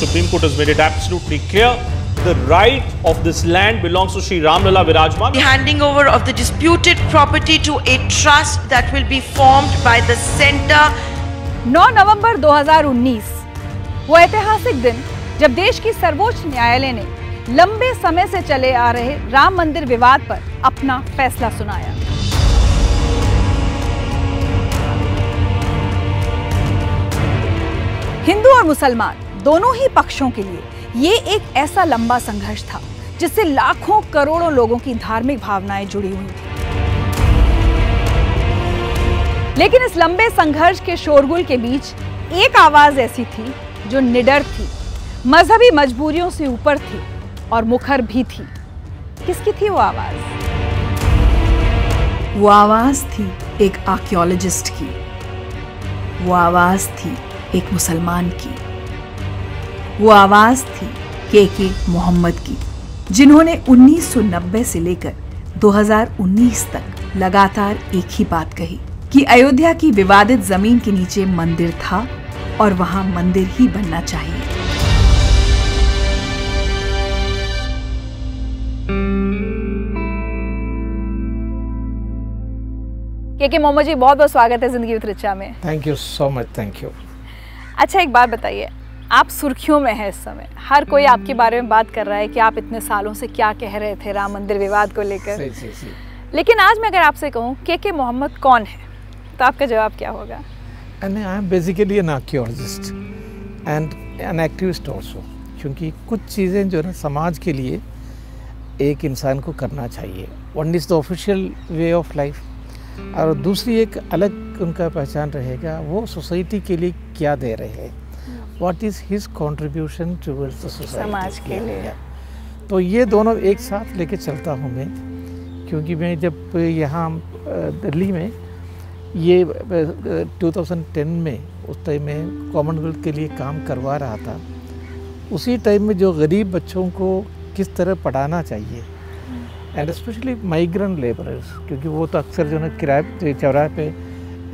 Supreme Court has made it absolutely clear the right of this land belongs to Sri Ramlala Virajman. The handing over of the disputed property to a trust that will be formed by the center 9 नवंबर 2019 वो ऐतिहासिक दिन जब देश की सर्वोच्च न्यायालय ने लंबे समय से चले आ रहे राम मंदिर विवाद पर अपना फैसला सुनाया हिंदू और मुसलमान दोनों ही पक्षों के लिए ये एक ऐसा लंबा संघर्ष था, जिससे लाखों करोड़ों लोगों की धार्मिक भावनाएँ जुड़ी हुई थी। लेकिन इस लंबे संघर्ष के शोरगुल के बीच एक आवाज़ ऐसी थी, जो निडर थी, मजहबी मजबूरियों से ऊपर थी और मुखर भी थी। किसकी थी वो आवाज़? वो आवाज़ थी एक आर्कियोलॉजिस्ट की। वो आवाज़ थी एक मुसलमान की। वो आवाज़ थी के के मोहम्मद की जिन्होंने 1990 से लेकर 2019 तक लगातार एक ही बात कही कि अयोध्या की विवादित ज़मीन के नीचे मंदिर था और वहाँ मंदिर ही बनना चाहिए। के के मोहम्मद जी बहुत बहुत स्वागत है ज़िंदगी विद रिचा में। Thank you so much thank you अच्छा एक बात बताइए। आप सुर्खियों में हैं इस समय। हर कोई आपके बारे में बात कर रहा है कि आप इतने सालों से क्या कह रहे थे राम मंदिर विवाद को लेकर। लेकिन आज मैं अगर आपसे कहूँ के के मोहम्मद कौन है? तो आपका जवाब क्या होगा? I am basically an archaeologist and an activist also क्योंकि कुछ चीज़ें जो है ना समाज के लिए एक इंसान को करना चाहिए। One is the official way of life और दूसरी एक अलग उनका पहचान रहेगा वो सोसाइटी के लिए क्या दे रहे हैं। What is his contribution towards the society समाज के लिए। तो ये दोनों एक साथ लेके चलता हूँ मैं क्योंकि मैं जब यहाँ दिल्ली में ये अ, 2010 में उस टाइम में कॉमनवेल्थ के लिए काम करवा रहा था उसी टाइम में जो गरीब बच्चों को किस तरह पढ़ाना चाहिए एंड स्पेशली माइग्रेंट लेबरर्स क्योंकि वो तो अक्सर जो है किराए चौराहे पे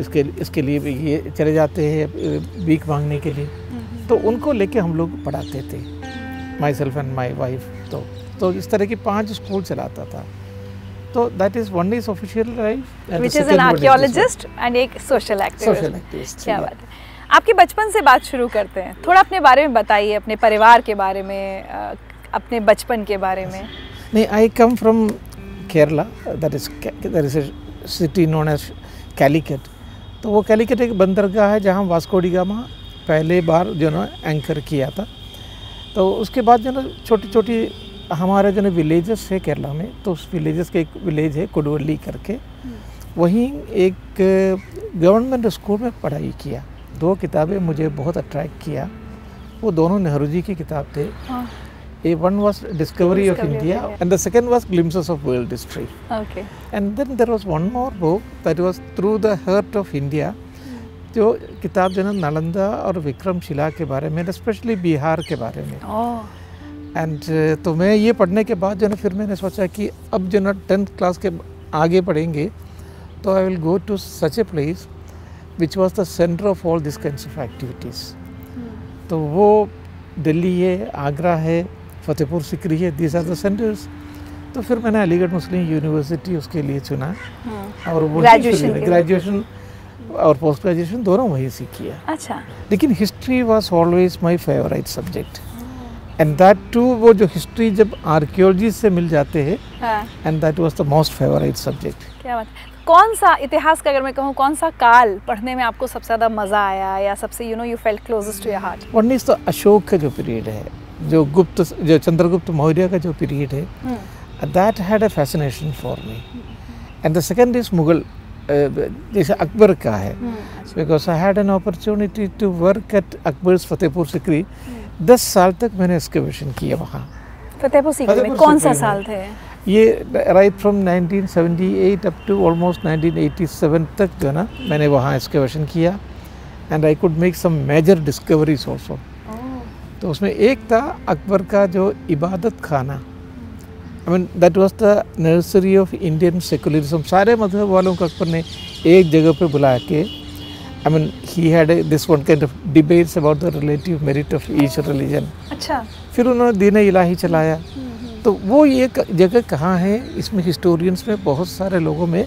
इसके इसके लिए ये चले जाते हैं भीख मांगने के लिए। तो उनको लेके हम लोग पढ़ाते थे myself and my wife तो तो इस तरह की पाँच स्कूल चलाता था। तो that is one is official life which is an archaeologist and एक सोशल एक्टिविस्ट क्या बात है। आपके बचपन से बात शुरू करते हैं। थोड़ा अपने बारे में बताइए अपने परिवार के बारे में अपने बचपन के बारे में। नहीं I come from Kerala that is that is city known as Calicut तो वो कैलिकट एक बंदरगाह है जहाँ वास्को डी गामा पहले बार जो ना एंकर किया था। तो उसके बाद जो ना छोटी छोटी हमारे जो ना विलेजेस है केरला में तो उस विलेजेस के एक विलेज है कुडवली करके। वहीं एक गवर्नमेंट स्कूल में पढ़ाई किया। दो किताबें मुझे बहुत अट्रैक्ट किया। वो दोनों नेहरू जी की किताब थे। A one was discovery of India and the second was glimpses of world history and then there was one more book that was through the heart of India जो किताब जो है ना नालंदा और विक्रमशिला के बारे में स्पेशली बिहार के बारे में। एंड तो मैं ये पढ़ने के बाद जो है ना फिर मैंने सोचा कि अब जो ना टेंथ क्लास के आगे पढ़ेंगे तो I will go to such a place which was the centre of all this kinds of activities तो वो दिल्ली है आगरा है फतेहपुर सिकरी है दीज आर द सेंटर्स तो फिर मैंने अलीगढ़ मुस्लिम यूनिवर्सिटी उसके लिए चुना। और वो ग्रेजुएशन और पोस्ट ग्रेजुएशन दोनों वहीं से किया। अच्छा। लेकिन history was always my favourite subject and that too वो जो हिस्ट्री जब आर्कियोलॉजी से मिल जाते हैं हाँ। And that was the most favourite subject क्या बात कौन सा इतिहास का अगर मैं कहूँ कौन सा काल पढ़ने में आपको सबसे ज़्यादा मज़ा आया या सबसे you know you felt closest to your heart one is the Ashoka का जो पीरियड है जो गुप्त जो चंद्रगुप्त मौर्य का जो पीरियड है that had a fascination for me and the second is Mughal जैसे अकबर का है। Because I had an opportunity to work at Akbar's Fatehpur Sikri दस साल तक मैंने एक्सकवेशन किया वहाँ। फतेहपुर सीकरी में कौन सा साल थे? ये right from 1978 up to almost 1987 तक जो है ना मैंने वहाँ एक्सकवेशन किया। And I could make some major discoveries also तो उसमें एक था अकबर का जो Ibadat Khana. I mean that was the nursery of Indian secularism सारे मज़हब वालों को अकबर ने एक जगह पे बुला के I mean he had a, this one kind of debates about the relative merit of each religion. अच्छा। फिर उन्होंने दीन इलाही चलाया। तो वो ये जगह कहाँ है? इसमें हिस्टोरियंस में बहुत सारे लोगों में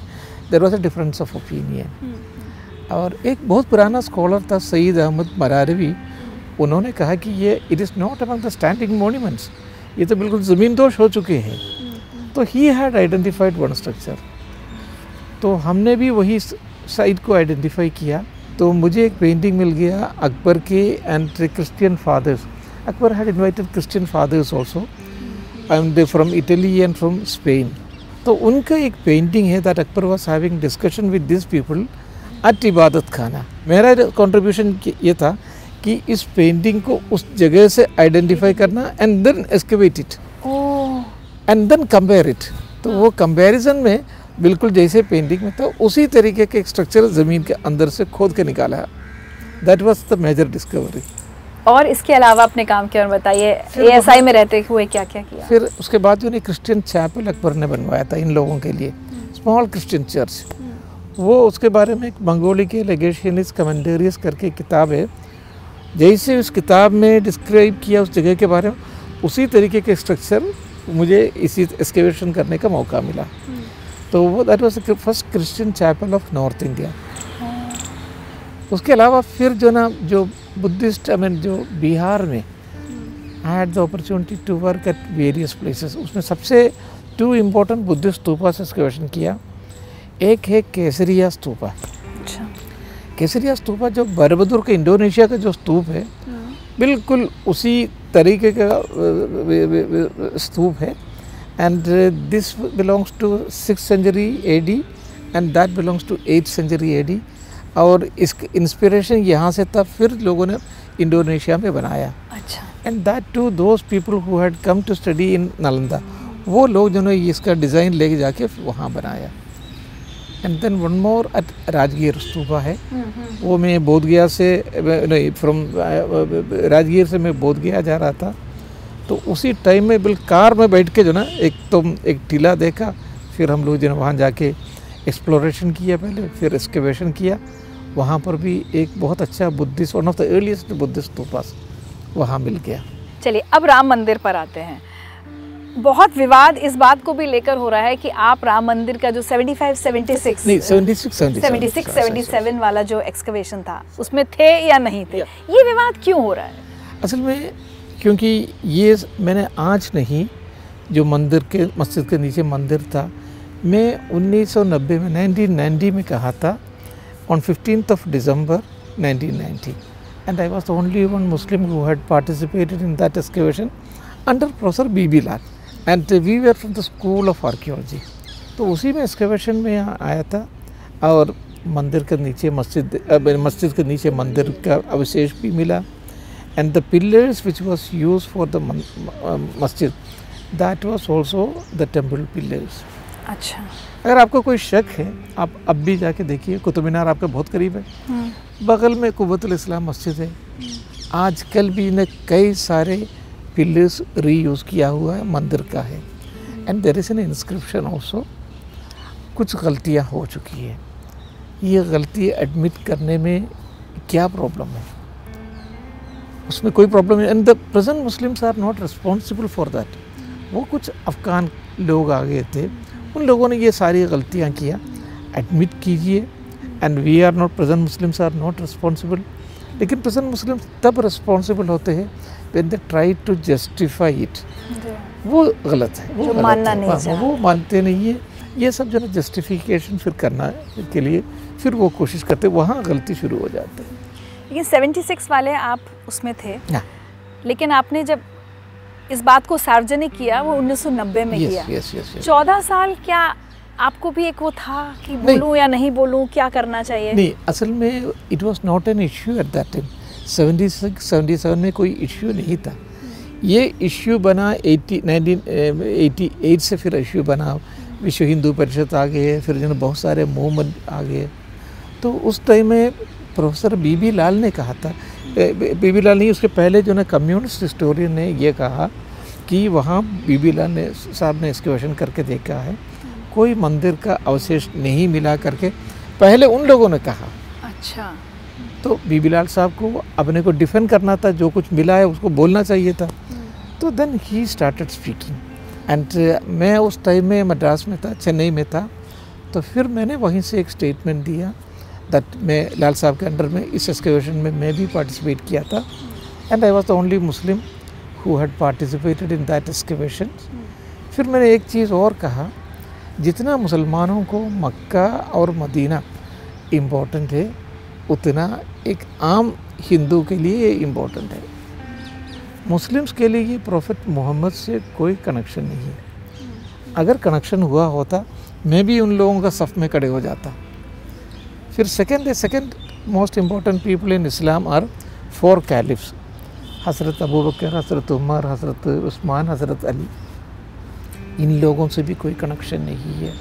there was a difference of opinion और एक बहुत पुराना स्कॉलर था सईद अहमद मरारवी। उन्होंने कहा कि ये it is not among the standing monuments ये तो बिल्कुल ज़मीन दोष हो चुके हैं। तो he had identified one structure तो हमने भी वही साइड को आइडेंटिफाई किया। तो मुझे एक पेंटिंग मिल गया अकबर के and Christian fathers Akbar had invited Christian fathers also and from Italy and from Spain तो उनका एक पेंटिंग है that Akbar was having discussion with this people at Ibadat Khana मेरा कंट्रीब्यूशन ये था। कि इस पेंटिंग को उस जगह से आइडेंटिफाई करना and then excavate it and then compare it तो वो कंपैरिजन में बिल्कुल जैसे पेंटिंग में था उसी तरीके के स्ट्रक्चर ज़मीन के अंदर से खोद के निकाला that was the major discovery और इसके अलावा अपने काम के और बताइए एएसआई में रहते हुए क्या क्या किया? फिर उसके बाद जो नहीं क्रिश्चियन चैपल अकबर ने बनवाया था इन लोगों के लिए स्मॉल क्रिश्चियन चर्च वो उसके बारे में एक मंगोली के लेगेशनिस कमेंटेरियस करके किताब है जैसे उस किताब में डिस्क्राइब किया उस जगह के बारे में उसी तरीके के स्ट्रक्चर मुझे इसी एक्सकेवेशन करने का मौका मिला। तो वो that was first Christian chapel of north India उसके अलावा फिर जो ना जो बुद्धिस्ट आई मीन जो बिहार में I had the opportunity to work at various places उसमें सबसे टू इम्पोर्टेंट बुद्धिस्ट स्तूपा से एक्सकवेशन किया। एक है केसरिया स्तूपा। केसरिया स्तूपा जो बरबदुर के इंडोनेशिया का जो स्तूप है बिल्कुल उसी तरीके का स्तूप है। And this belongs to six century A D and that belongs to eight century A D और इस इंस्पिरेशन यहाँ से था फिर लोगों ने इंडोनेशिया में बनाया। अच्छा। And that too those people who had come to study in Nalanda वो लोग जिन्होंने इसका डिज़ाइन लेके जाके वहाँ बनाया। And then one more at Rajgir stupa है वो मैं बोध गया से नहीं फ्रॉम राजगीर से मैं बोध गया जा रहा था। तो उसी टाइम में बिल कार में बैठ के जो ना एक तो एक टीला देखा फिर हम लोग जो वहाँ जाके एक्सप्लोरेशन किया पहले फिर एक्सकेवेशन किया। वहाँ पर भी एक बहुत अच्छा Buddhist one of the earliest Buddhist stupas वहाँ मिल गया। चलिए अब राम मंदिर पर आते हैं। बहुत विवाद इस बात को भी लेकर हो रहा है कि आप राम मंदिर का जो 75 76 नहीं सेवेंटी सिक्स 76 77 वाला जो एक्सकवेशन था उसमें थे या नहीं थे? ये। विवाद क्यों हो रहा है? असल में क्योंकि ये मैंने आज नहीं जो मंदिर के मस्जिद के नीचे मंदिर था मैं 1990 में 1990 में कहा था on 15th of December 1990 and I was the only one Muslim who had participated in that excavation under professor B B Lal and we were from the school of archaeology तो उसी में एक्सकवेशन में यहाँ आया था और मंदिर के नीचे मस्जिद मस्जिद के नीचे मंदिर का अवशेष भी मिला। And the pillars which was used for the man, uh, masjid that was also the temple pillars. अच्छा। अगर आपको कोई शक है आप अब भी जाके देखिए कुतुब मीनार आपके बहुत करीब है। बगल में कुबतुल इस्लाम मस्जिद है। आजकल भी इन्हें कई सारे पिलर्स रीयूज़ किया हुआ है, मंदिर का है। And there is an inscription also कुछ गलतियाँ हो चुकी है। ये गलती एडमिट करने में क्या प्रॉब्लम है? उसमें कोई प्रॉब्लम नहीं। And the present Muslims are not responsible for that वो कुछ अफगान लोग आ गए थे। उन लोगों ने ये सारी गलतियाँ किया। एडमिट कीजिए। And we are not present Muslims are not responsible लेकिन प्रेजेंट मुस्लिम्स तब रिस्पॉन्सिबल होते हैं when they try to justify it वो गलत है वो गलत मानना है। नहीं हाँ, वो मानते नहीं है। ये सब जो है जस्टिफिकेशन फिर करना के लिए फिर वो कोशिश करते वहाँ गलती शुरू हो जाती है। लेकिन 76 वाले आप उसमें थे हाँ। लेकिन आपने जब इस बात को सार्वजनिक किया वो 1990 में यस किया। यस यस यस चौदह साल क्या आपको भी एक वो था कि बोलूँ या नहीं बोलूँ क्या करना चाहिए? नहीं असल में it was not an issue at that time 76 77 में कोई इश्यू नहीं था। ये इश्यू बना 80 1988 से फिर इश्यू बना। विश्व हिंदू परिषद आ गए फिर जो बहुत सारे मूवमेंट आ गए। तो उस टाइम में प्रोफेसर बीबी लाल ने कहा था बीबी लाल नहीं, उसके पहले जो है कम्युनिस्ट हिस्टोरियन ने ये कहा कि वहाँ बीबी लाल ने, साहब ने एक्सकेवेशन करके देखा है। कोई मंदिर का अवशेष नहीं मिला करके, पहले उन लोगों ने कहा। अच्छा। तो बीबी लाल साहब को अपने को डिफेंड करना था, जो कुछ मिला है उसको बोलना चाहिए था। तो then he started speaking and मैं उस टाइम में मद्रास में था, चेन्नई में था। तो फिर मैंने वहीं से एक स्टेटमेंट दिया दैट मैं लाल साहब के अंडर में, इस एक्सकवेशन में मैं भी पार्टिसिपेट किया था। And I was the only Muslim who had participated in that excavation फिर मैंने एक चीज़ और कहा, जितना मुसलमानों को मक्का और मदीना इम्पोर्टेंट है उतना एक आम हिंदू के लिए इम्पोर्टेंट है। मुस्लिम्स के लिए ये प्रॉफिट मोहम्मद से कोई कनेक्शन नहीं है। अगर कनेक्शन हुआ होता, मैं भी उन लोगों का सफ़ में खड़े हो जाता। फिर सेकेंड है second most important people in Islam are four caliphs Hazrat Abu Bakr, हज़रत उमर, हज़रत उस्मान, हज़रत अली। इन लोगों से भी कोई कनेक्शन नहीं है।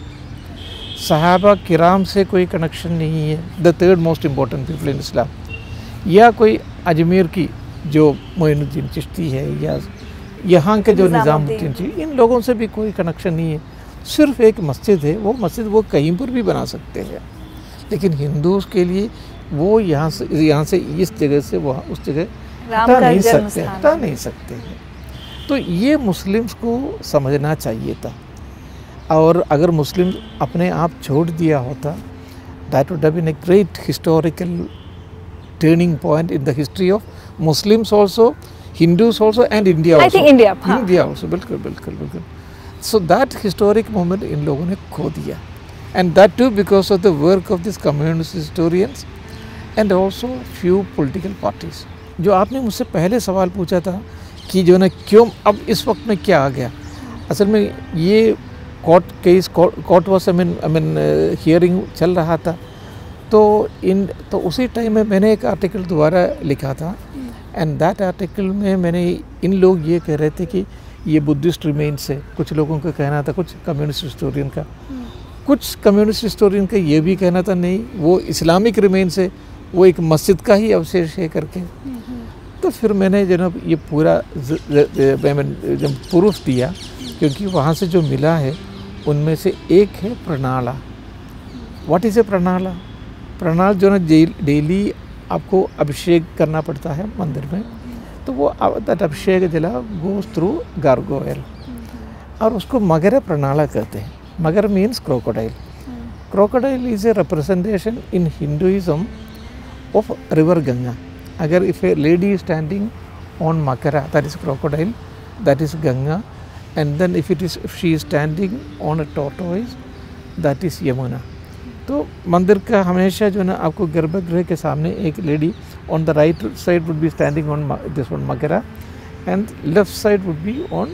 सहाबा किराम से कोई कनेक्शन नहीं है। The third most important people in Islam या कोई अजमेर की जो मोइनुद्दीन चिश्ती है या यहाँ के जो निज़ामुद्दीन। चिश्ती इन लोगों से भी कोई कनेक्शन नहीं है। सिर्फ़ एक मस्जिद है वो मस्जिद वो कहीं पर भी बना सकते हैं। लेकिन हिंदूज के लिए वो यहाँ से यहाँ से इस जगह से वहाँ उस जगह हटा नहीं सकते हटा नहीं सकते हैं। तो ये मुस्लिम्स को समझना चाहिए था। और अगर मुस्लिम अपने आप छोड़ दिया होता that would been a great historical turning point in the history of Muslims also Hindus also and India I think India, हाँ। इंडिया आल्सो बिल्कुल बिल्कुल बिल्कुल सो दैट हिस्टोरिक मोमेंट इन लोगों ने खो दिया and that too because of the work of this communist historians and also few political parties जो आपने मुझसे पहले सवाल पूछा था कि जो है क्यों अब इस वक्त में क्या आ गया? असल में ये court case court was I mean I mean hearing चल रहा था। तो इन तो उसी टाइम में मैंने एक आर्टिकल दोबारा लिखा था। एंड दैट आर्टिकल में मैंने इन लोग ये कह रहे थे कि ये बुद्धिस्ट रिमेन्स है। कुछ लोगों का कहना था, कुछ कम्युनिस्ट हिस्टोरियन का। कुछ कम्युनिस्ट हिस्टोरियन का ये भी कहना था, नहीं, वो इस्लामिक रिमेन्स है, वो एक मस्जिद का ही अवशेष है करके। तो फिर मैंने जनाब ये पूरा जब प्रूफ दिया, क्योंकि वहाँ से जो मिला है उनमें से एक है प्रणाला। What is a प्रणाला? प्रणाल जो है डेली आपको अभिषेक करना पड़ता है मंदिर में। तो वो दैट अभिषेक जला गोज थ्रू गार्गोयल और उसको मगर प्रणाला कहते हैं। मगर means crocodile crocodile is a representation in Hinduism of river Ganga अगर if a lady standing on on that is crocodile that is ganga and then if it is, if she is standing on a tortoise, that is yamuna. तो मंदिर का हमेशा जो है ना, आपको गर्भगृह के सामने एक lady on the right side would be standing on this one makara and left side would be on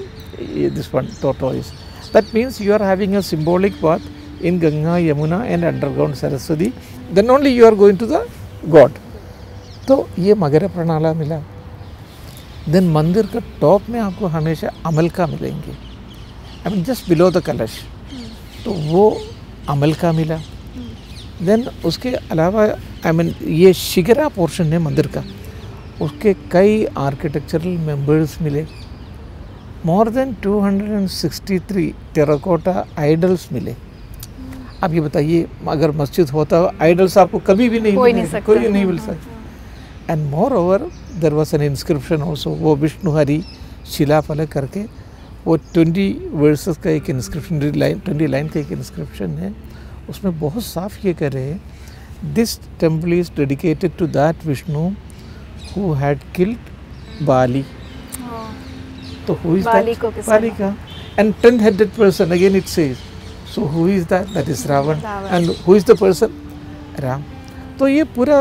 this one tortoise that means you are having a symbolic bath in Ganga Yamuna and underground Saraswati then only you are going to the god तो ये मकर प्रणाला मिला। Then मंदिर का top में आपको हमेशा अमल का मिलेंगे I mean just below the kalash तो वो अमल का मिला देन उसके अलावा आई मीन ये शिगरा पोर्शन है मंदिर का उसके कई आर्किटेक्चरल मेंबर्स मिले मोर देन 263 टेराकोटा आइडल्स मिले आप ये बताइए अगर मस्जिद होता आइडल्स आपको कभी भी नहीं नहीं। कोई नहीं मिल सकता and more over there was an inscription also वो विष्णु हरि शिलाफलक करके वो ट्वेंटी वर्सेस का एक इंस्क्रिप्शन लाइन ट्वेंटी लाइन का एक इंस्क्रिप्शन है। उसमें बहुत साफ़ ये कह रहे हैं this temple is dedicated to that Vishnu who had killed Bali तो हु इज़ बाली को किसने बाली का। And ten headed person again it says so who is that that is Ravana. And who is the person Ram तो ये पूरा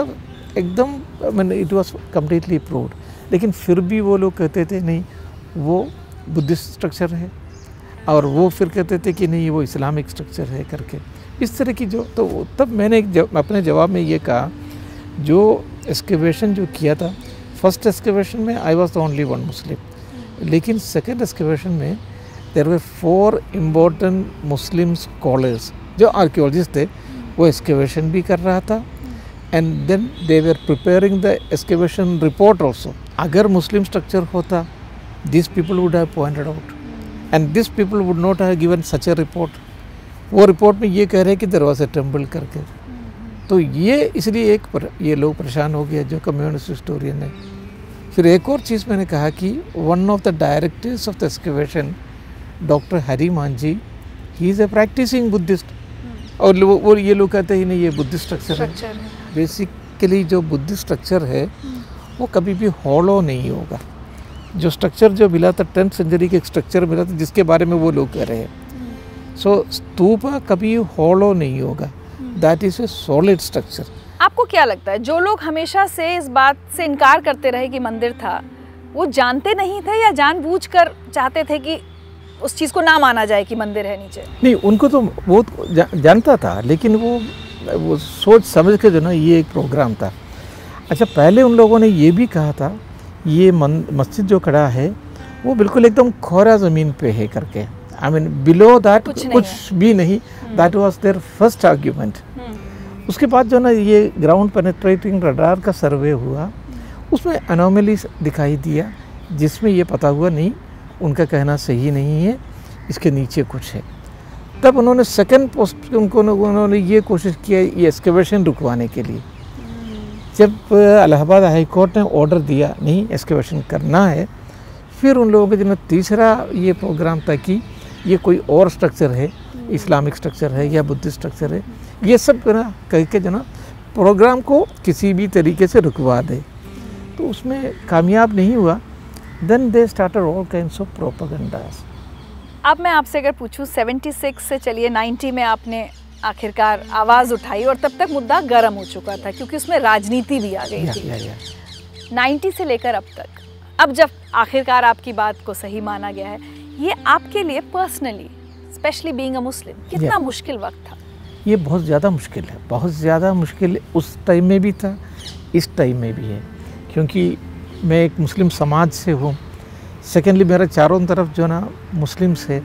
एकदम मैंने it was completely proved लेकिन फिर भी वो लोग कहते थे नहीं वो बुद्धिस्ट स्ट्रक्चर है। और वो फिर कहते थे कि नहीं वो इस्लामिक स्ट्रक्चर है करके। इस तरह की जो तो तब मैंने एक जव, अपने जवाब में ये कहा जो एक्सकेवेशन जो किया था फ़र्स्ट एक्सकेवेशन में I was the only one Muslim लेकिन सेकेंड एक्सकेवेशन में there were four important Muslim scholars जो आर्कियोलॉजिस्ट थे वो एक्सकेवेशन भी कर रहा था and then they were preparing the excavation report also अगर मुस्लिम स्ट्रक्चर होता this people would have pointed out and this people would not have given such a report वो रिपोर्ट में ये कह रहे हैं कि देर वॉज़ टेंपल करके। तो ये इसलिए एक पर, ये लोग परेशान हो गया जो कम्युनिस्ट हिस्टोरियन है। फिर एक और चीज़ मैंने कहा कि one of the directors of the excavation doctor Hari Manjhi he is a practising Buddhist और और ये लोग कहते हैं नहीं ये बुद्धिस्ट स्ट्रक्चर है। बेसिकली जो बुद्धिस्ट स्ट्रक्चर है वो कभी भी हॉलो नहीं होगा। जो स्ट्रक्चर जो मिला था टेंथ सेंचुरी के स्ट्रक्चर मिला था जिसके बारे में वो लोग कह रहे हैं। सो स्तूप कभी हॉलो नहीं होगा। That is a solid structure आपको क्या लगता है जो लोग हमेशा से इस बात से इनकार करते रहे कि मंदिर था वो जानते नहीं थे या जानबूझकर चाहते थे कि उस चीज़ को ना माना जाए कि मंदिर है नीचे? नहीं उनको तो बहुत जा, जानता था लेकिन वो वो सोच समझ के जो ना ये एक प्रोग्राम था। अच्छा पहले उन लोगों ने ये भी कहा था ये मस्जिद जो खड़ा है वो बिल्कुल एकदम खोरा ज़मीन पे है करके। आई मीन बिलो दैट कुछ कुछ भी नहीं। That was their first argument उसके बाद जो ना ये ग्राउंड पेनेट्रेटिंग रडार का सर्वे हुआ। उसमें अनोमली दिखाई दिया जिसमें ये पता हुआ नहीं उनका कहना सही नहीं है इसके नीचे कुछ है। तब उन्होंने सेकंड पोस्ट उनको उन्होंने ये कोशिश किया ये एक्सकेवेशन रुकवाने के लिए। जब अ, इलाहाबाद हाई कोर्ट ने ऑर्डर दिया नहीं एक्सकेवेशन करना है। फिर उन लोगों के जो ना तीसरा ये प्रोग्राम था कि ये कोई और स्ट्रक्चर है इस्लामिक स्ट्रक्चर है या बुद्धिस्ट स्ट्रक्चर है ये सब जो ना कह के जो ना प्रोग्राम को किसी भी तरीके से रुकवा दे। तो उसमें कामयाब नहीं हुआ। Then they started all kinds of propagandas अब मैं आपसे अगर पूछूँ 76 से चलिए 90 में आपने आखिरकार आवाज़ उठाई और तब तक मुद्दा गर्म हो चुका था क्योंकि उसमें राजनीति भी आ गई थी। या या 90 से लेकर अब तक। अब जब आखिरकार आपकी बात को सही माना गया है ये आपके लिए personally specially being a Muslim कितना मुश्किल वक्त था? ये बहुत ज़्यादा मुश्किल है। बहुत ज़्यादा मुश्किल उस टाइम में भी था इस टाइम में भी है। क्योंकि मैं एक मुस्लिम समाज से हूँ सेकेंडली मेरा चारों तरफ़ जो ना मुस्लिम्स है।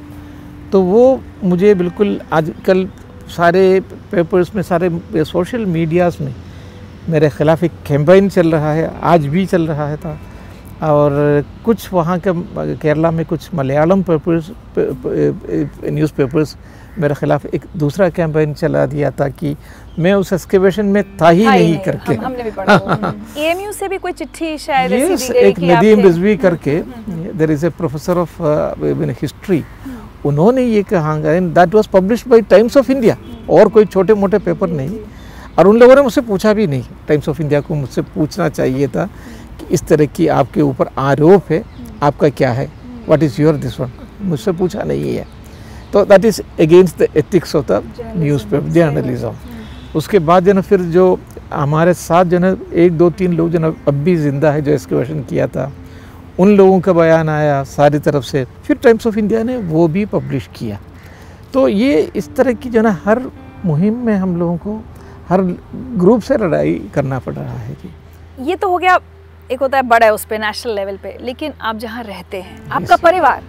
तो वो मुझे बिल्कुल आजकल सारे पेपर्स में, सारे सोशल मीडियाज़ में मेरे ख़िलाफ़ एक कैंपेन चल रहा है, आज भी चल रहा है था। और कुछ वहाँ के केरला में कुछ मलयालम पेपर्स न्यूज़ पेपर्स मेरे ख़िलाफ़ एक दूसरा कैंपेन चला दिया था कि मैं उस एक्सकेवेशन में था ही नहीं करके। हम, हमने भी पढ़ा एएमयू से भी कोई चिट्ठी शायद गई एक नदीम रिजवी करके there is a professor of history उन्होंने ये कहा that was published by Times of India और कोई छोटे मोटे पेपर नहीं। और उन लोगों ने मुझसे पूछा भी नहीं। टाइम्स ऑफ़ इंडिया को मुझसे पूछना चाहिए था। कि इस तरह की आपके ऊपर आरोप है आपका क्या है? What is your this one मुझसे पूछा नहीं है। तो that is against the ethics of the news paper journalism उसके बाद जो ना फिर जो हमारे साथ जो ना एक दो तीन लोग जो ना अब भी ज़िंदा है जो एक्सकवेशन किया था उन लोगों का बयान आया सारी तरफ़ से। फिर टाइम्स ऑफ़ इंडिया ने वो भी पब्लिश किया। तो ये इस तरह की जो ना हर मुहिम में हम लोगों को हर ग्रुप से लड़ाई करना पड़ रहा है जी। ये तो हो गया एक होता है बड़ा है उस पर नेशनल लेवल पे। लेकिन आप जहाँ रहते हैं आपका परिवार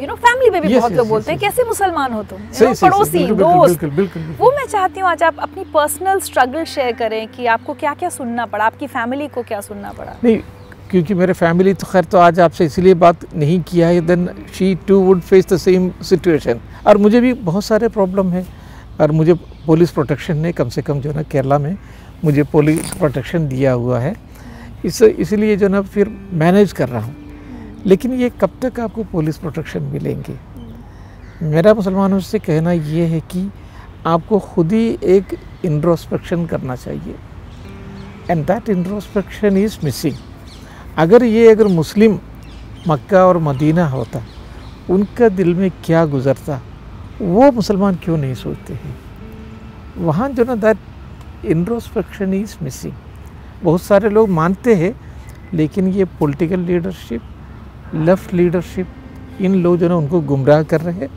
यू नो फैमिली में भी Yes, बहुत yes, लोग yes, बोलते हैं yes. कैसे मुसलमान हो तुम? सही, सही, पड़ोसी दोस्त। वो मैं चाहती हूँ आज आप अपनी पर्सनल स्ट्रगल शेयर करें कि आपको क्या क्या सुनना पड़ा आपकी फैमिली को क्या सुनना पड़ा। नहीं क्योंकि मेरे फैमिली तो खैर तो आज आपसे इसलिए बात नहीं किया है then she too would face the same situation और मुझे भी बहुत सारे प्रॉब्लम है। और मुझे पुलिस प्रोटेक्शन ने कम से कम जो है ना केरला में मुझे पुलिस प्रोटेक्शन दिया हुआ है। इस इसलिए जो ना फिर मैनेज कर रहा हूँ। लेकिन ये कब तक आपको पुलिस प्रोटेक्शन मिलेंगे? मेरा मुसलमानों से कहना ये है कि आपको खुद ही एक इंट्रोस्पेक्शन करना चाहिए। And that introspection is missing अगर ये अगर मुस्लिम मक्का और मदीना होता उनका दिल में क्या गुजरता वो मुसलमान क्यों नहीं सोचते हैं? वहाँ जो ना दैट इंट्रोस्पेक्शन इज़ मिसिंग बहुत सारे लोग मानते हैं लेकिन ये पॉलिटिकल लीडरशिप लेफ़्ट लीडरशिप इन लोग जो ना उनको गुमराह कर रहे हैं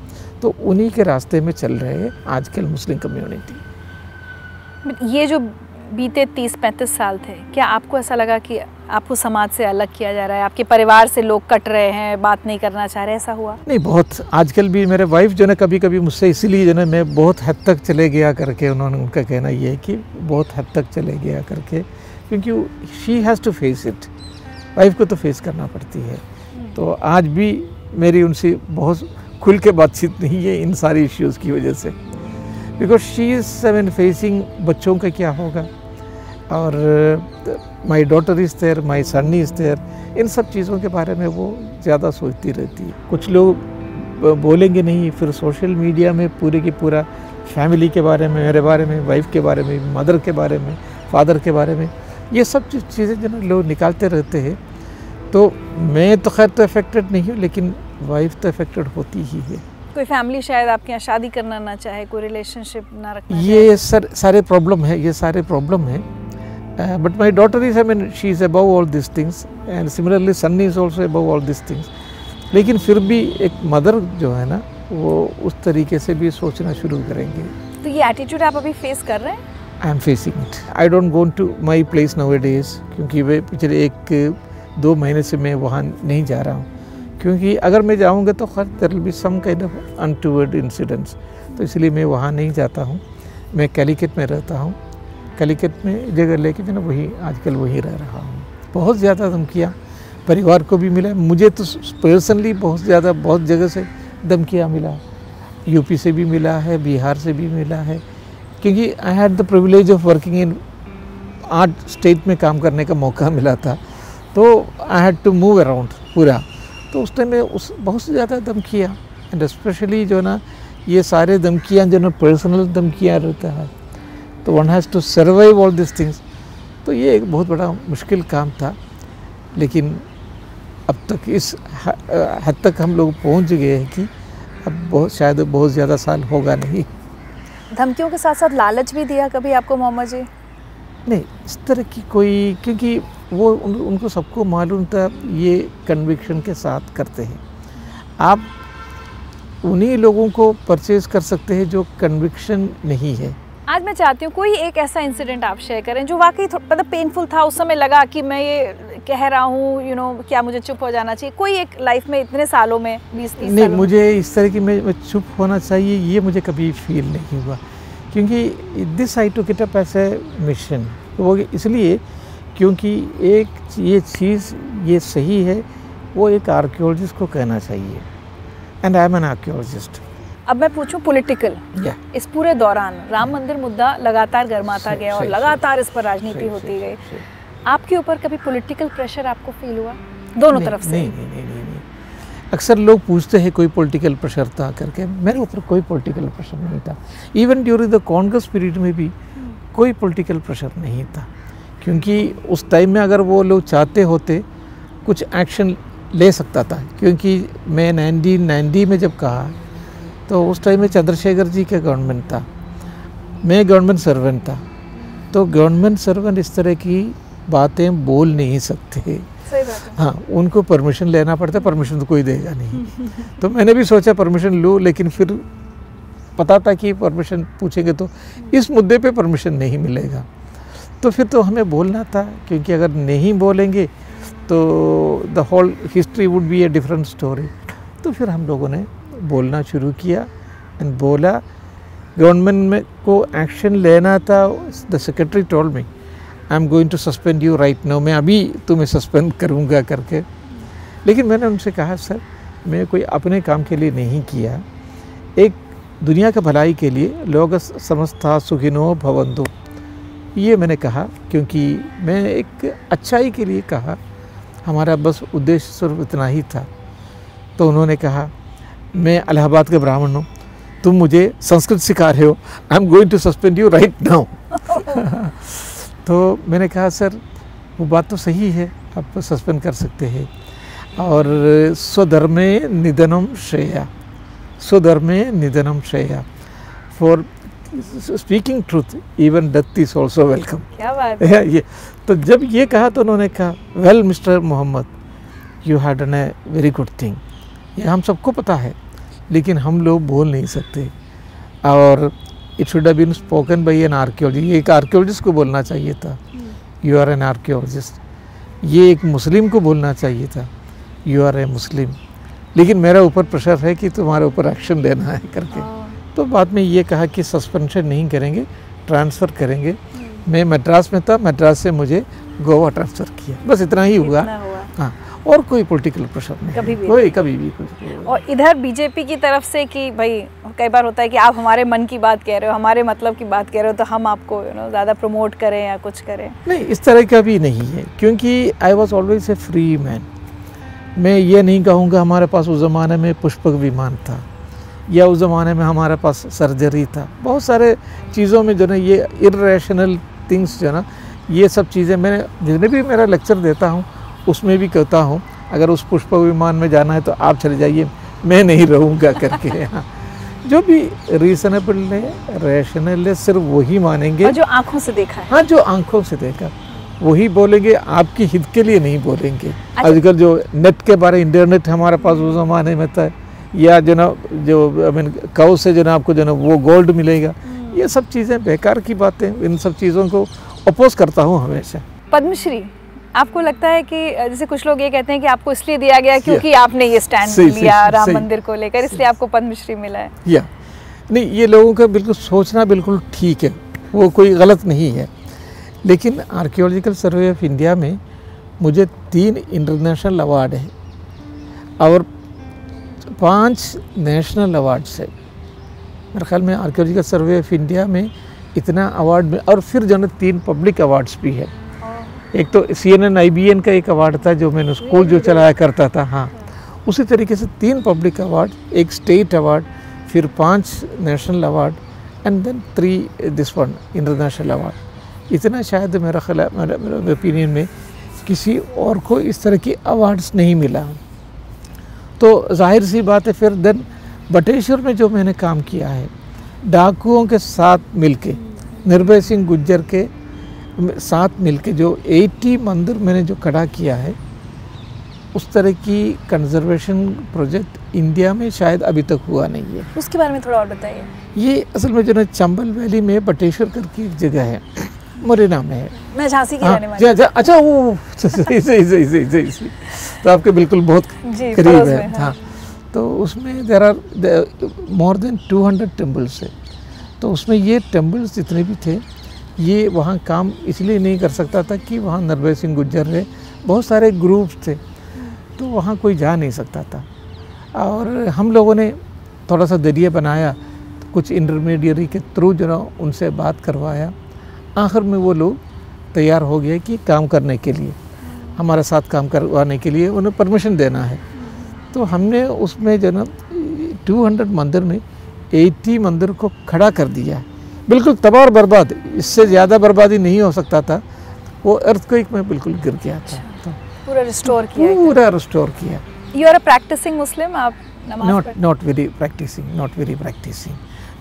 तो उन्हीं के रास्ते में चल रहे हैं आजकल मुस्लिम कम्युनिटी ये जो बीते 30-35 साल थे क्या आपको ऐसा लगा कि आपको समाज से अलग किया जा रहा है? आपके परिवार से लोग कट रहे हैं बात नहीं करना चाह रहे ऐसा हुआ? नहीं बहुत। आजकल भी मेरे वाइफ जो है कभी कभी मुझसे इसीलिए जो है मैं बहुत हद तक चले गया करके उन्होंने उनका कहना ये है कि बहुत हद तक चले गया करके क्योंकि she has to face it wife को तो फेस करना पड़ती है। तो आज भी मेरी उनसे बहुत खुल के बातचीत नहीं है इन सारी इश्यूज़ की वजह से। Because she is mean facing बच्चों का क्या होगा? और my daughter is there my son is there इन सब चीज़ों के बारे में वो ज़्यादा सोचती रहती है। कुछ लोग बोलेंगे नहीं फिर सोशल मीडिया में पूरे की पूरा फैमिली के बारे में मेरे बारे में वाइफ के बारे में मदर के बारे में फादर के बारे में। ये सब चीज़- जो ना लोग निकालते रहते हैं तो मैं तो खैर तो अफेक्टेड नहीं हूँ लेकिन वाइफ तो अफेक्टेड होती ही है। कोई फैमिली शायद आपके यहाँ शादी करना ना चाहे कोई रिलेशनशिप ना रखना ये सर सारे प्रॉब्लम है ये सारे प्रॉब्लम है। But my daughter is I mean she is above all this things and similarly son is also above all this things लेकिन फिर भी एक मदर जो है ना वो उस तरीके से भी सोचना शुरू करेंगे। तो ये एटीट्यूड आप अभी फेस कर रहे हैं? I am facing it I don't go to my place nowadays क्योंकि वे पिछले एक, दो महीने से मैं वहाँ नहीं जा रहा हूँ। क्योंकि अगर मैं जाऊँगा तो खैर there will be some kind of untoward incidents तो इसलिए मैं वहाँ नहीं जाता हूँ। मैं कैलिकट में रहता हूँ। कैलिकट में जगह लेके ना वही, आजकल वहीं रह रहा हूँ। बहुत ज़्यादा धमकियाँ। परिवार को भी मिला। मुझे तो पर्सनली बहुत ज़्यादा, बहुत जगह से धमकियाँ मिला। यूपी से भी मिला है, बिहार से भी मिला है। क्योंकि I had the privilege of working in art state में काम करने का मौका मिला था। तो I had to move around पूरा। तो उस टाइम में उस, बहुत से ज़्यादा धमकियाँ एंड स्पेशली जो ना, ये सारे धमकियाँ जो ना पर्सनल धमकियाँ रहता है। तो one has to survive all this things तो ये एक बहुत बड़ा मुश्किल काम था। लेकिन अब तक इस हद तक हम लोग पहुँच गए हैं कि अब बहुत, शायद बहुत ज़्यादा साल होगा नहीं। धमकियों के साथ साथ लालच भी दिया कभी आपको मोहम्मद जी? नहीं इस तरह की कोई क्योंकि वो उन, उनको सबको मालूम था ये कन्विक्शन के साथ करते हैं। आप उन्हीं लोगों को परचेज कर सकते हैं जो कन्विक्शन नहीं है। आज मैं चाहती हूँ कोई एक ऐसा इंसिडेंट आप शेयर करें जो वाकई मतलब पेनफुल था उस समय लगा कि मैं ये कह रहा हूँ यू नो क्या मुझे चुप हो जाना चाहिए? कोई एक लाइफ में इतने सालों में बीस तीस नहीं? मुझे इस तरह की मैं चुप होना चाहिए ये मुझे कभी फील नहीं हुआ। क्योंकि this I to it up as a mission वो इसलिए क्योंकि एक ये चीज़ ये सही है वो एक आर्क्योलॉजिस्ट को कहना चाहिए। And I am an archaeologist अब मैं पूछूँ पॉलिटिकल या इस पूरे दौरान राम मंदिर मुद्दा लगातार गर्माता गया और लगातार इस पर राजनीति होती गई। आपके ऊपर कभी पॉलिटिकल प्रेशर आपको फील हुआ? दोनों तरफ़ से। नहीं नहीं नहीं नहीं नहीं। अक्सर लोग पूछते हैं कोई पॉलिटिकल प्रेशर था करके। मेरे ऊपर कोई पॉलिटिकल प्रेशर नहीं था। Even during the Congress period में भी कोई पॉलिटिकल प्रेशर नहीं था। क्योंकि उस टाइम में अगर वो लोग चाहते होते कुछ एक्शन ले सकता था। क्योंकि मैं नाइनटीन नाइन्टी में जब कहा तो उस टाइम में चंद्रशेखर जी का गवर्नमेंट था। मैं गवर्नमेंट सर्वेंट था। तो गवर्नमेंट सर्वेंट इस तरह की बातें बोल नहीं सकते। सही बात हाँ। उनको परमिशन लेना पड़ता है परमिशन तो कोई देगा नहीं। तो मैंने भी सोचा परमिशन लूँ लेकिन फिर पता था कि परमिशन पूछेंगे तो इस मुद्दे पे परमिशन नहीं मिलेगा। तो फिर तो हमें बोलना था क्योंकि अगर नहीं बोलेंगे तो the whole history would be a different story तो फिर हम लोगों ने बोलना शुरू किया एंड बोला। गवर्नमेंट में को एक्शन लेना था the secretary told me I am going to suspend you right now मैं अभी तुम्हें सस्पेंड करूँगा करके। लेकिन मैंने उनसे कहा, सर मैं कोई अपने काम के लिए नहीं किया। एक दुनिया का भलाई के लिए लोग समस्ता सुखिनो भवंतु। ये मैंने कहा, क्योंकि मैं एक अच्छाई के लिए कहा, हमारा बस उद्देश्य सिर्फ़ इतना ही था। तो उन्होंने कहा, मैं इलाहाबाद के ब्राह्मण हूँ। तुम मुझे संस्कृत सिखा रहे हो। I am going to suspend you right now तो मैंने कहा सर वो बात तो सही है आप सस्पेंड कर सकते हैं। और स्वधर्मे निधनम श्रेया स्वधर्मे निधनम Shreya. For speaking truth even death is also welcome क्या बात है? ये तो जब ये कहा तो उन्होंने कहा well mister Mohammed you had done a very good thing ये हम सबको पता है लेकिन हम लोग बोल नहीं सकते। और it should been spoken by an archaeology ये एक आर्कियोलॉजिस्ट को बोलना चाहिए था। यू आर एन आर्कियोलॉजिस्ट ये एक मुस्लिम को बोलना चाहिए था। यू आर ए मुस्लिम लेकिन मेरा ऊपर प्रेशर है कि तुम्हारे ऊपर एक्शन लेना है करके। तो बाद में ये कहा कि सस्पेंशन नहीं करेंगे ट्रांसफ़र करेंगे। मैं मद्रास में था मद्रास से मुझे गोवा ट्रांसफ़र किया। बस इतना ही हुआ। हुआ। हाँ। और कोई पॉलिटिकल प्रेशर नहीं कभी भी कोई कभी भी कुछ और इधर बीजेपी की तरफ़ से कि भाई कई बार होता है कि आप हमारे मन की बात कह रहे हो हमारे मतलब की बात कह रहे हो तो हम आपको यू नो ज़्यादा प्रमोट करें या कुछ करें। नहीं इस तरह का भी नहीं है क्योंकि I was always a free man मैं ये नहीं कहूँगा हमारे पास उस ज़माने में पुष्पक विमान था या उस ज़माने में हमारे पास सर्जरी था। बहुत सारे चीज़ों में जो ना ये इरेशनल थिंग्स जो है ना ये सब चीज़ें मैंने जितने भी मेरा लेक्चर देता हूँ उसमें भी कहता हूँ अगर उस पुष्प विमान में जाना है तो आप चले जाइए मैं नहीं रहूँगा करके। यहाँ जो भी रीजनेबल है रैशनल है सिर्फ़ वही मानेंगे। और जो आँखों से देखा है। हाँ जो आँखों से देखा वही बोलेंगे आपकी हित के लिए नहीं बोलेंगे। आजकल जो नेट के बारे इंटरनेट हमारे पास उस जमाने में था या जो ना जो आई मीन काउ से जो ना आपको जो ना वो गोल्ड मिलेगा। ये सब चीज़ें बेकार की बातें इन सब चीज़ों को अपोज करता हूँ हमेशा। पद्मश्री आपको लगता है कि जैसे कुछ लोग ये कहते हैं कि आपको इसलिए दिया गया क्योंकि आपने ये स्टैंड सही, लिया सही, राम सही। मंदिर को लेकर इसलिए आपको पद्मश्री मिला है। या नहीं ये लोगों का बिल्कुल सोचना बिल्कुल ठीक है। वो कोई गलत नहीं है। लेकिन आर्कियोलॉजिकल सर्वे ऑफ़ इंडिया में मुझे तीन इंटरनेशनल अवार्ड है और पाँच नेशनल अवार्ड्स है। मेरे ख्याल में आर्कियोलॉजिकल सर्वे ऑफ़ इंडिया में इतना अवार्ड में और फिर जो है तीन पब्लिक अवार्ड्स भी है। एक तो C N N I B N का एक अवार्ड था जो मैंने स्कूल जो चलाया करता था हाँ। उसी तरीके से तीन पब्लिक अवार्ड एक स्टेट अवार्ड फिर पाँच national award and then three this one international award इतना शायद मेरा ख्याल मेरा, मेरे ओपिनियन में किसी और को इस तरह की अवार्ड्स नहीं मिला। तो ज़ाहिर सी बात है फिर देन बटेश्वर में जो मैंने काम किया है, डाकुओं के साथ मिलके, निर्भय सिंह गुज्जर के साथ मिलके जो 80 मंदिर मैंने जो खड़ा किया है उस तरह की कंजर्वेशन प्रोजेक्ट इंडिया में शायद अभी तक हुआ नहीं है। उसके बारे में थोड़ा और बताइए। ये असल में जो है चंबल वैली में बटेश्वर करके एक जगह है मुरैना में है। मैं झांसी की हाँ, रहने वाली जा, अच्छा वो सही सही सही सही सही तो आपके बिल्कुल बहुत करीब है। में, हाँ। तो उसमें there are more than 200 temples है। तो उसमें ये टेम्पल्स जितने भी थे ये वहाँ काम इसलिए नहीं कर सकता था कि वहाँ नरभय सिंह गुज्जर है बहुत सारे ग्रुप्स थे तो वहाँ कोई जा नहीं सकता था। और हम लोगों ने थोड़ा सा दरिया बनाया तो कुछ इंटरमीडियरी के थ्रू जो ना उनसे बात करवाया। आखिर में वो लोग तैयार हो गए कि काम करने के लिए, हमारे साथ काम करवाने के लिए उन्हें परमिशन देना है। तो हमने उसमें जो ना 200 मंदिर में 80 मंदिर को खड़ा कर दिया बिल्कुल तबाह और बर्बाद। इससे ज़्यादा बर्बादी नहीं हो सकता था। वो अर्थक्वेक में बिल्कुल गिर गया था। तो पूरा रिस्टोर किया पूरा रिस्टोर किया। You are a practicing Muslim आप not not very practicing not very practicing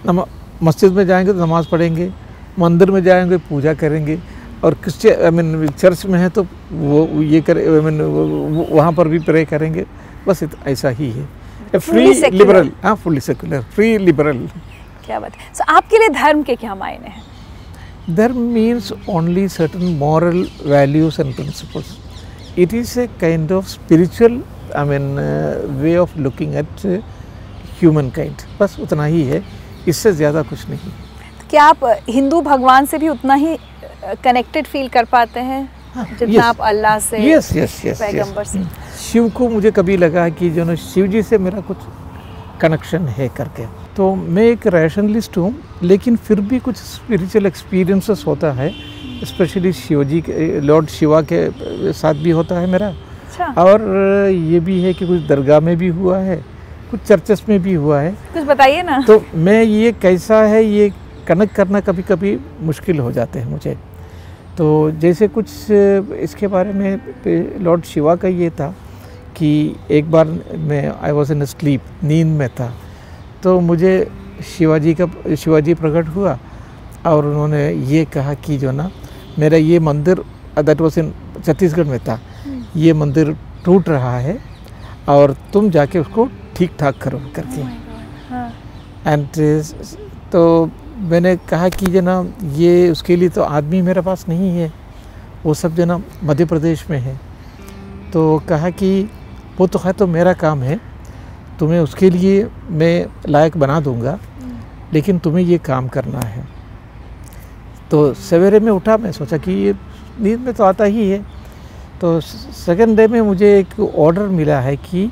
नमा मस्जिद में जाएँगे तो नमाज़ पढ़ेंगे मंदिर में जाएँगे पूजा करेंगे और क्रिश्चियन आई मीन चर्च में है तो वो ये करे आई मीन वहाँ पर भी प्रे करेंगे। बस ऐसा ही है। फ्री लिबरल हाँ फुल्ली सेकुलर फ्री लिबरल क्या बात है? सो आपके लिए धर्म के क्या मायने हैं? Dharma means only moral values and principles. It is a kind of spiritual, I mean, uh, way of looking at uh, humankind. बस उतना ही है। इससे ज़्यादा कुछ नहीं। तो क्या आप हिंदू भगवान से भी उतना ही कनेक्टेड फील कर पाते हैं? जितना yes. आप अल्लाह से यस यस यस पैगंबर से। शिव को मुझे कभी लगा कि जो ना शिव जी से मेरा कुछ कनेक्शन है करके। तो मैं एक रैशनलिस्ट हूँ लेकिन फिर भी कुछ स्पिरिचुअल एक्सपीरियंसेस होता है स्पेशली शिवजी के लॉर्ड शिवा के साथ भी होता है मेरा। अच्छा। और ये भी है कि कुछ दरगाह में भी हुआ है कुछ चर्चेस में भी हुआ है। कुछ बताइए ना। तो मैं ये कैसा है ये कनेक्ट करना कभी कभी मुश्किल हो जाते हैं मुझे। तो जैसे कुछ इसके बारे में लॉर्ड शिवा का ये था कि एक बार मैं आई वॉज़ इन स्लीप नींद में था। तो मुझे शिवाजी का शिवाजी प्रकट हुआ और उन्होंने ये कहा कि जो ना मेरा ये मंदिर दैट वॉज़ इन छत्तीसगढ़ में था। ये मंदिर टूट रहा है और तुम जाके उसको ठीक ठाक करो करके। हाँ। एंड तो मैंने कहा कि जो ना ये उसके लिए तो आदमी मेरे पास नहीं है वो सब जो ना मध्य प्रदेश में है। तो कहा कि वो तो है तो मेरा काम है तुम्हें उसके लिए मैं लायक बना दूँगा लेकिन तुम्हें ये काम करना है। तो सवेरे में उठा मैं सोचा कि ये नींद में तो आता ही है। तो सेकेंड डे में मुझे एक ऑर्डर मिला है कि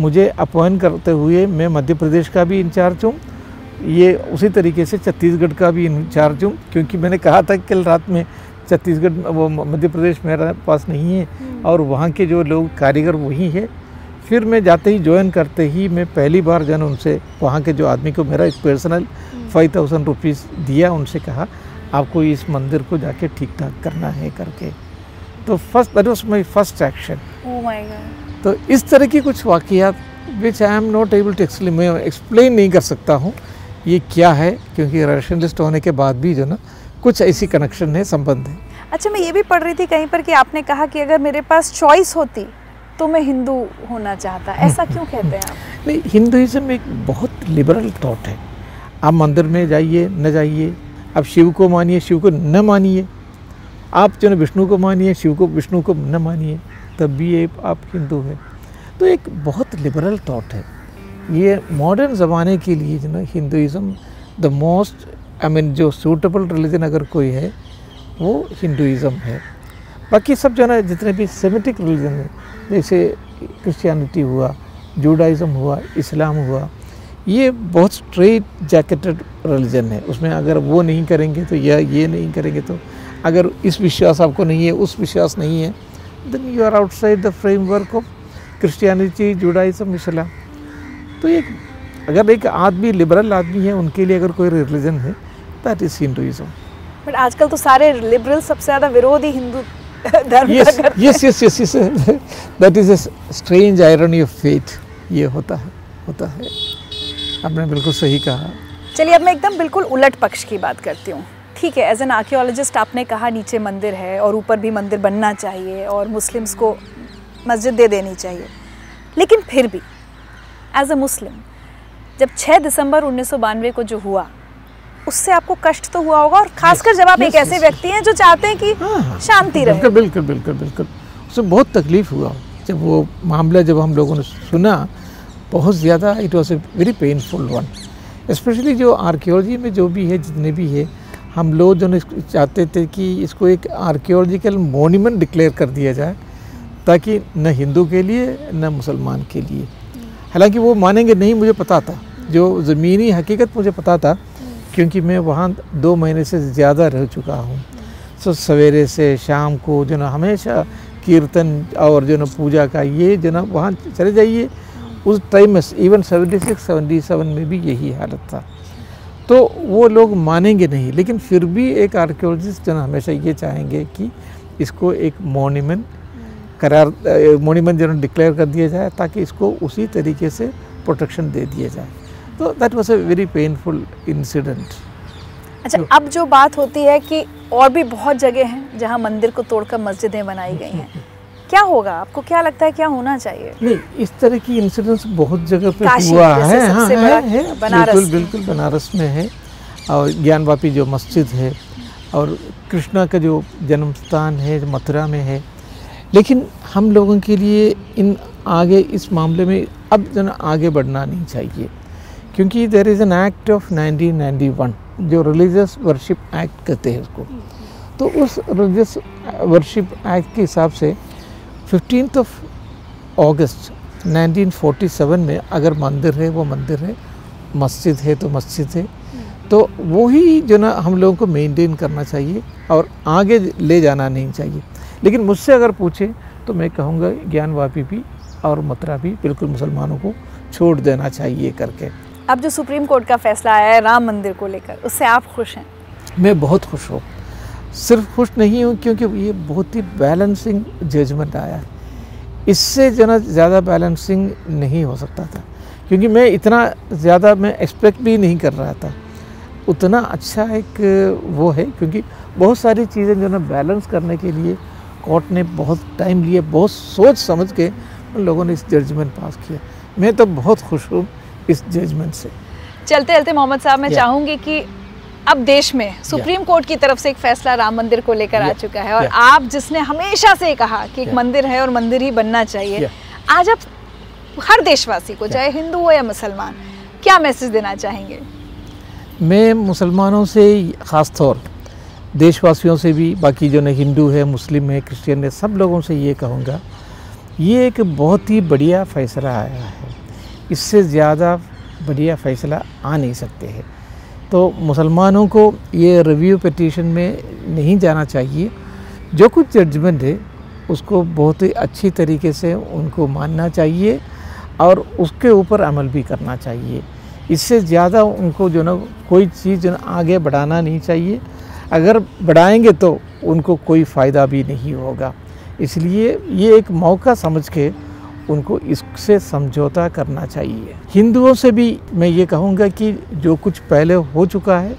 मुझे अपॉइंट करते हुए मैं मध्य प्रदेश का भी इंचार्ज हूँ ये उसी तरीके से छत्तीसगढ़ का भी इंचार्ज हूँ क्योंकि मैंने कहा था कि कल रात में छत्तीसगढ़ वो मध्य प्रदेश मेरे पास नहीं है और वहाँ के जो लोग कारीगर वही है फिर मैं जाते ही ज्वाइन करते ही मैं पहली बार जन उनसे वहाँ के जो आदमी को मेरा एक पर्सनल फाइव थाउज़ेंड रुपीज़ दिया उनसे कहा आपको इस मंदिर को जाके ठीक ठाक करना है करके। तो first that was my first action. तो इस तरह की कुछ वाक़ात which I am not able to explain मैं एक्सप्लेन नहीं कर सकता हूँ ये क्या है? क्योंकि रैशनलिस्ट होने के बाद भी जो ना कुछ ऐसी कनेक्शन है संबंध है। अच्छा मैं ये भी पढ़ रही थी कहीं पर कि आपने कहा कि अगर मेरे पास चॉइस होती तो मैं हिंदू होना चाहता, ऐसा क्यों कहते हैं आप? नहीं हिंदुज़म एक बहुत लिबरल थॉट है। आप मंदिर में जाइए, न जाइए, आप शिव को मानिए, शिव को न मानिए, आप जो विष्णु को मानिए, शिव को, विष्णु को न मानिए, तब भी ये आप हिंदू हैं। तो एक बहुत लिबरल थॉट है। ये मॉडर्न ज़माने के लिए जो ना Hinduism the most I mean जो सूटेबल रिलीजन अगर कोई है, वो हिंदुज़म है। बाकी सब जो है ना, जितने भी सेमेटिक रिलीजन हैं, जैसे क्रिश्चियनिटी हुआ जूडाइज़म हुआ इस्लाम हुआ, ये बहुत स्ट्रेट जैकेटेड रिलीजन है। उसमें अगर वो नहीं करेंगे तो या ये नहीं करेंगे तो अगर इस विश्वास आपको नहीं है, उस विश्वास नहीं है then you are outside the framework of Christianity Judaism Islam तो एक, अगर एक आदमी लिबरल आदमी है, उनके लिए अगर कोई रिलीजन है दैट इज़ हिंदुइज्म बट आजकल तो सारे लिबरल सबसे ज़्यादा विरोधी Hindu yes yes yes yes yes. That is a strange irony of fate. ये होता है होता है। आपने बिल्कुल सही कहा। चलिए अब मैं एकदम बिल्कुल उलट पक्ष की बात करती हूँ। ठीक है एज एन आर्कियोलॉजिस्ट आपने कहा नीचे मंदिर है और ऊपर भी मंदिर बनना चाहिए और मुस्लिम्स को मस्जिद दे देनी चाहिए। लेकिन फिर भी एज अ मुस्लिम जब 6 दिसंबर उन्नीस सौ बानवे को जो हुआ उससे आपको कष्ट तो हुआ होगा और खासकर जब आप एक ऐसे व्यक्ति हैं जो चाहते हैं कि हाँ, शांति रहे। बिल्कुल बिल्कुल बिल्कुल बिल्कुल। उसमें बहुत तकलीफ़ हुआ। जब वो मामला जब हम लोगों ने सुना बहुत ज़्यादा it was a very painful one specially जो आर्कियोलॉजी में जो भी है जितने भी है हम लोग जो चाहते थे कि इसको एक आर्कियोलॉजिकल मोन्यूमेंट डिक्लेयर कर दिया जाए ताकि न हिंदू के लिए न मुसलमान के लिए। हालाँकि वो मानेंगे नहीं मुझे पता था। जो ज़मीनी हकीकत मुझे पता था क्योंकि मैं वहाँ दो महीने से ज़्यादा रह चुका हूँ। सो सवेरे से शाम को जो ना हमेशा कीर्तन और जो ना पूजा का ये जो ना वहाँ चले जाइए। उस टाइम में इवन 76 77 में भी यही हालत था। तो वो लोग मानेंगे नहीं लेकिन फिर भी एक आर्कियोलॉजिस्ट जो ना हमेशा ये चाहेंगे कि इसको एक मोन्यूमेंट करार मोन्यूमेंट जो डिक्लेयर कर दिया जाए ताकि इसको उसी तरीके से प्रोटेक्शन दे दिया जाए। तो that was a very painful incident अच्छा अब जो बात होती है कि और भी बहुत जगह हैं जहाँ मंदिर को तोड़कर मस्जिदें बनाई गई हैं। क्या होगा? आपको क्या लगता है क्या होना चाहिए? नहीं इस तरह की इंसिडेंट्स बहुत जगह पे हुआ है हाँ। सबसे है, है बनारस। बिल्कुल बिल्कुल बनारस में है। और ज्ञानवापी जो मस्जिद है और कृष्णा का जो जन्म स्थान है मथुरा में है। लेकिन हम लोगों के लिए इन आगे इस मामले में अब जो आगे बढ़ना नहीं चाहिए। क्योंकि there is an act of 1991 जो रिलीजियस वर्शिप एक्ट कहते हैं उसको तो उस रिलीजियस वर्शिप एक्ट के हिसाब से फिफ्टीन ऑफ़ अगस्त 1947 में अगर मंदिर है, वो मंदिर है, मस्जिद है तो मस्जिद है। तो वही जो ना हम लोगों को मेंटेन करना चाहिए और आगे ले जाना नहीं चाहिए। लेकिन मुझसे अगर पूछे तो मैं कहूँगा ज्ञानवापी भी और मथुरा भी बिल्कुल मुसलमानों को छोड़ देना चाहिए करके। अब जो सुप्रीम कोर्ट का फैसला आया है, राम मंदिर को लेकर, उससे आप खुश हैं? मैं बहुत खुश हूँ। सिर्फ़ खुश नहीं हूँ क्योंकि ये बहुत ही बैलेंसिंग जजमेंट आया है। इससे जो ना ज़्यादा बैलेंसिंग नहीं हो सकता था। क्योंकि मैं इतना ज़्यादा मैं एक्सपेक्ट भी नहीं कर रहा था। उतना अच्छा एक वो है क्योंकि बहुत सारी चीज़ें जो ना बैलेंस करने के लिए कोर्ट ने बहुत टाइम लिया, बहुत सोच समझ के उन लोगों ने इस जजमेंट पास किया। मैं तो बहुत खुश हूँ। इस जजमेंट से। चलते चलते मोहम्मद साहब मैं. चाहूँगी कि अब देश में सुप्रीम कोर्ट की तरफ़ से एक फैसला राम मंदिर को लेकर आ चुका है और आप जिसने हमेशा से कहा कि एक मंदिर है और मंदिर ही बनना चाहिए आज आप हर देशवासी को चाहे हिंदू हो या मुसलमान क्या मैसेज देना चाहेंगे? मैं मुसलमानों से ख़ास तौर देशवासियों से भी बाकी जो न हिंदू है मुस्लिम है क्रिश्चियन है सब लोगों से ये कहूँगा ये एक बहुत ही बढ़िया फैसला आया है। इससे ज़्यादा बढ़िया फैसला आ नहीं सकते हैं। तो मुसलमानों को ये रिव्यू पटिशन में नहीं जाना चाहिए। जो कुछ जजमेंट है, उसको बहुत ही अच्छी तरीके से उनको मानना चाहिए और उसके ऊपर अमल भी करना चाहिए। इससे ज़्यादा उनको जो ना कोई चीज़ जो ना आगे बढ़ाना नहीं चाहिए। अगर बढ़ाएँगे तो उनको कोई फ़ायदा भी नहीं होगा। इसलिए ये एक मौका समझ के उनको इससे समझौता करना चाहिए। हिंदुओं से भी मैं ये कहूँगा कि जो कुछ पहले हो चुका है,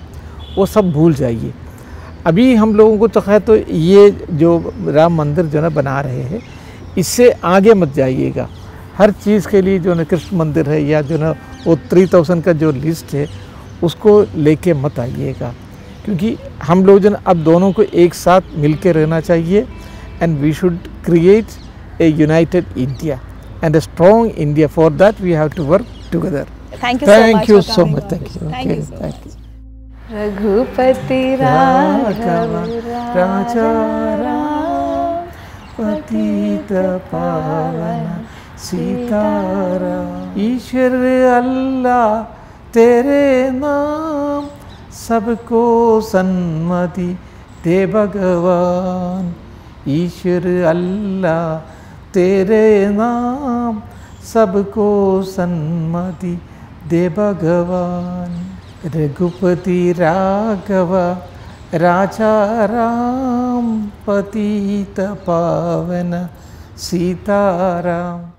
वो सब भूल जाइए। अभी हम लोगों को तो खैर तो ये जो राम मंदिर जो है बना रहे हैं, इससे आगे मत जाइएगा। हर चीज़ के लिए जो है कृष्ण मंदिर है या जो है वो थ्री थाउज़ेंड का जो लिस्ट है, उसको लेके मत आइएगा। क्योंकि हम लोग जो अब दोनों को एक साथ मिल के रहना चाहिए। And we should create a united India And a strong India. For that, we have to work together. Thank you so Thank much you for so coming much. on. Thank you. Thank you Okay, so thank you. Raghupati Raghav Raja Ram पतित पावन सीताराम ईश्वर अल्लाह तेरे नाम सबको सन्मति दे भगवान ईश्वर अल्लाह तेरे नाम सबको सन्मति दे भगवान। रघुपति राघव राजा राम पतित पावन सीताराम।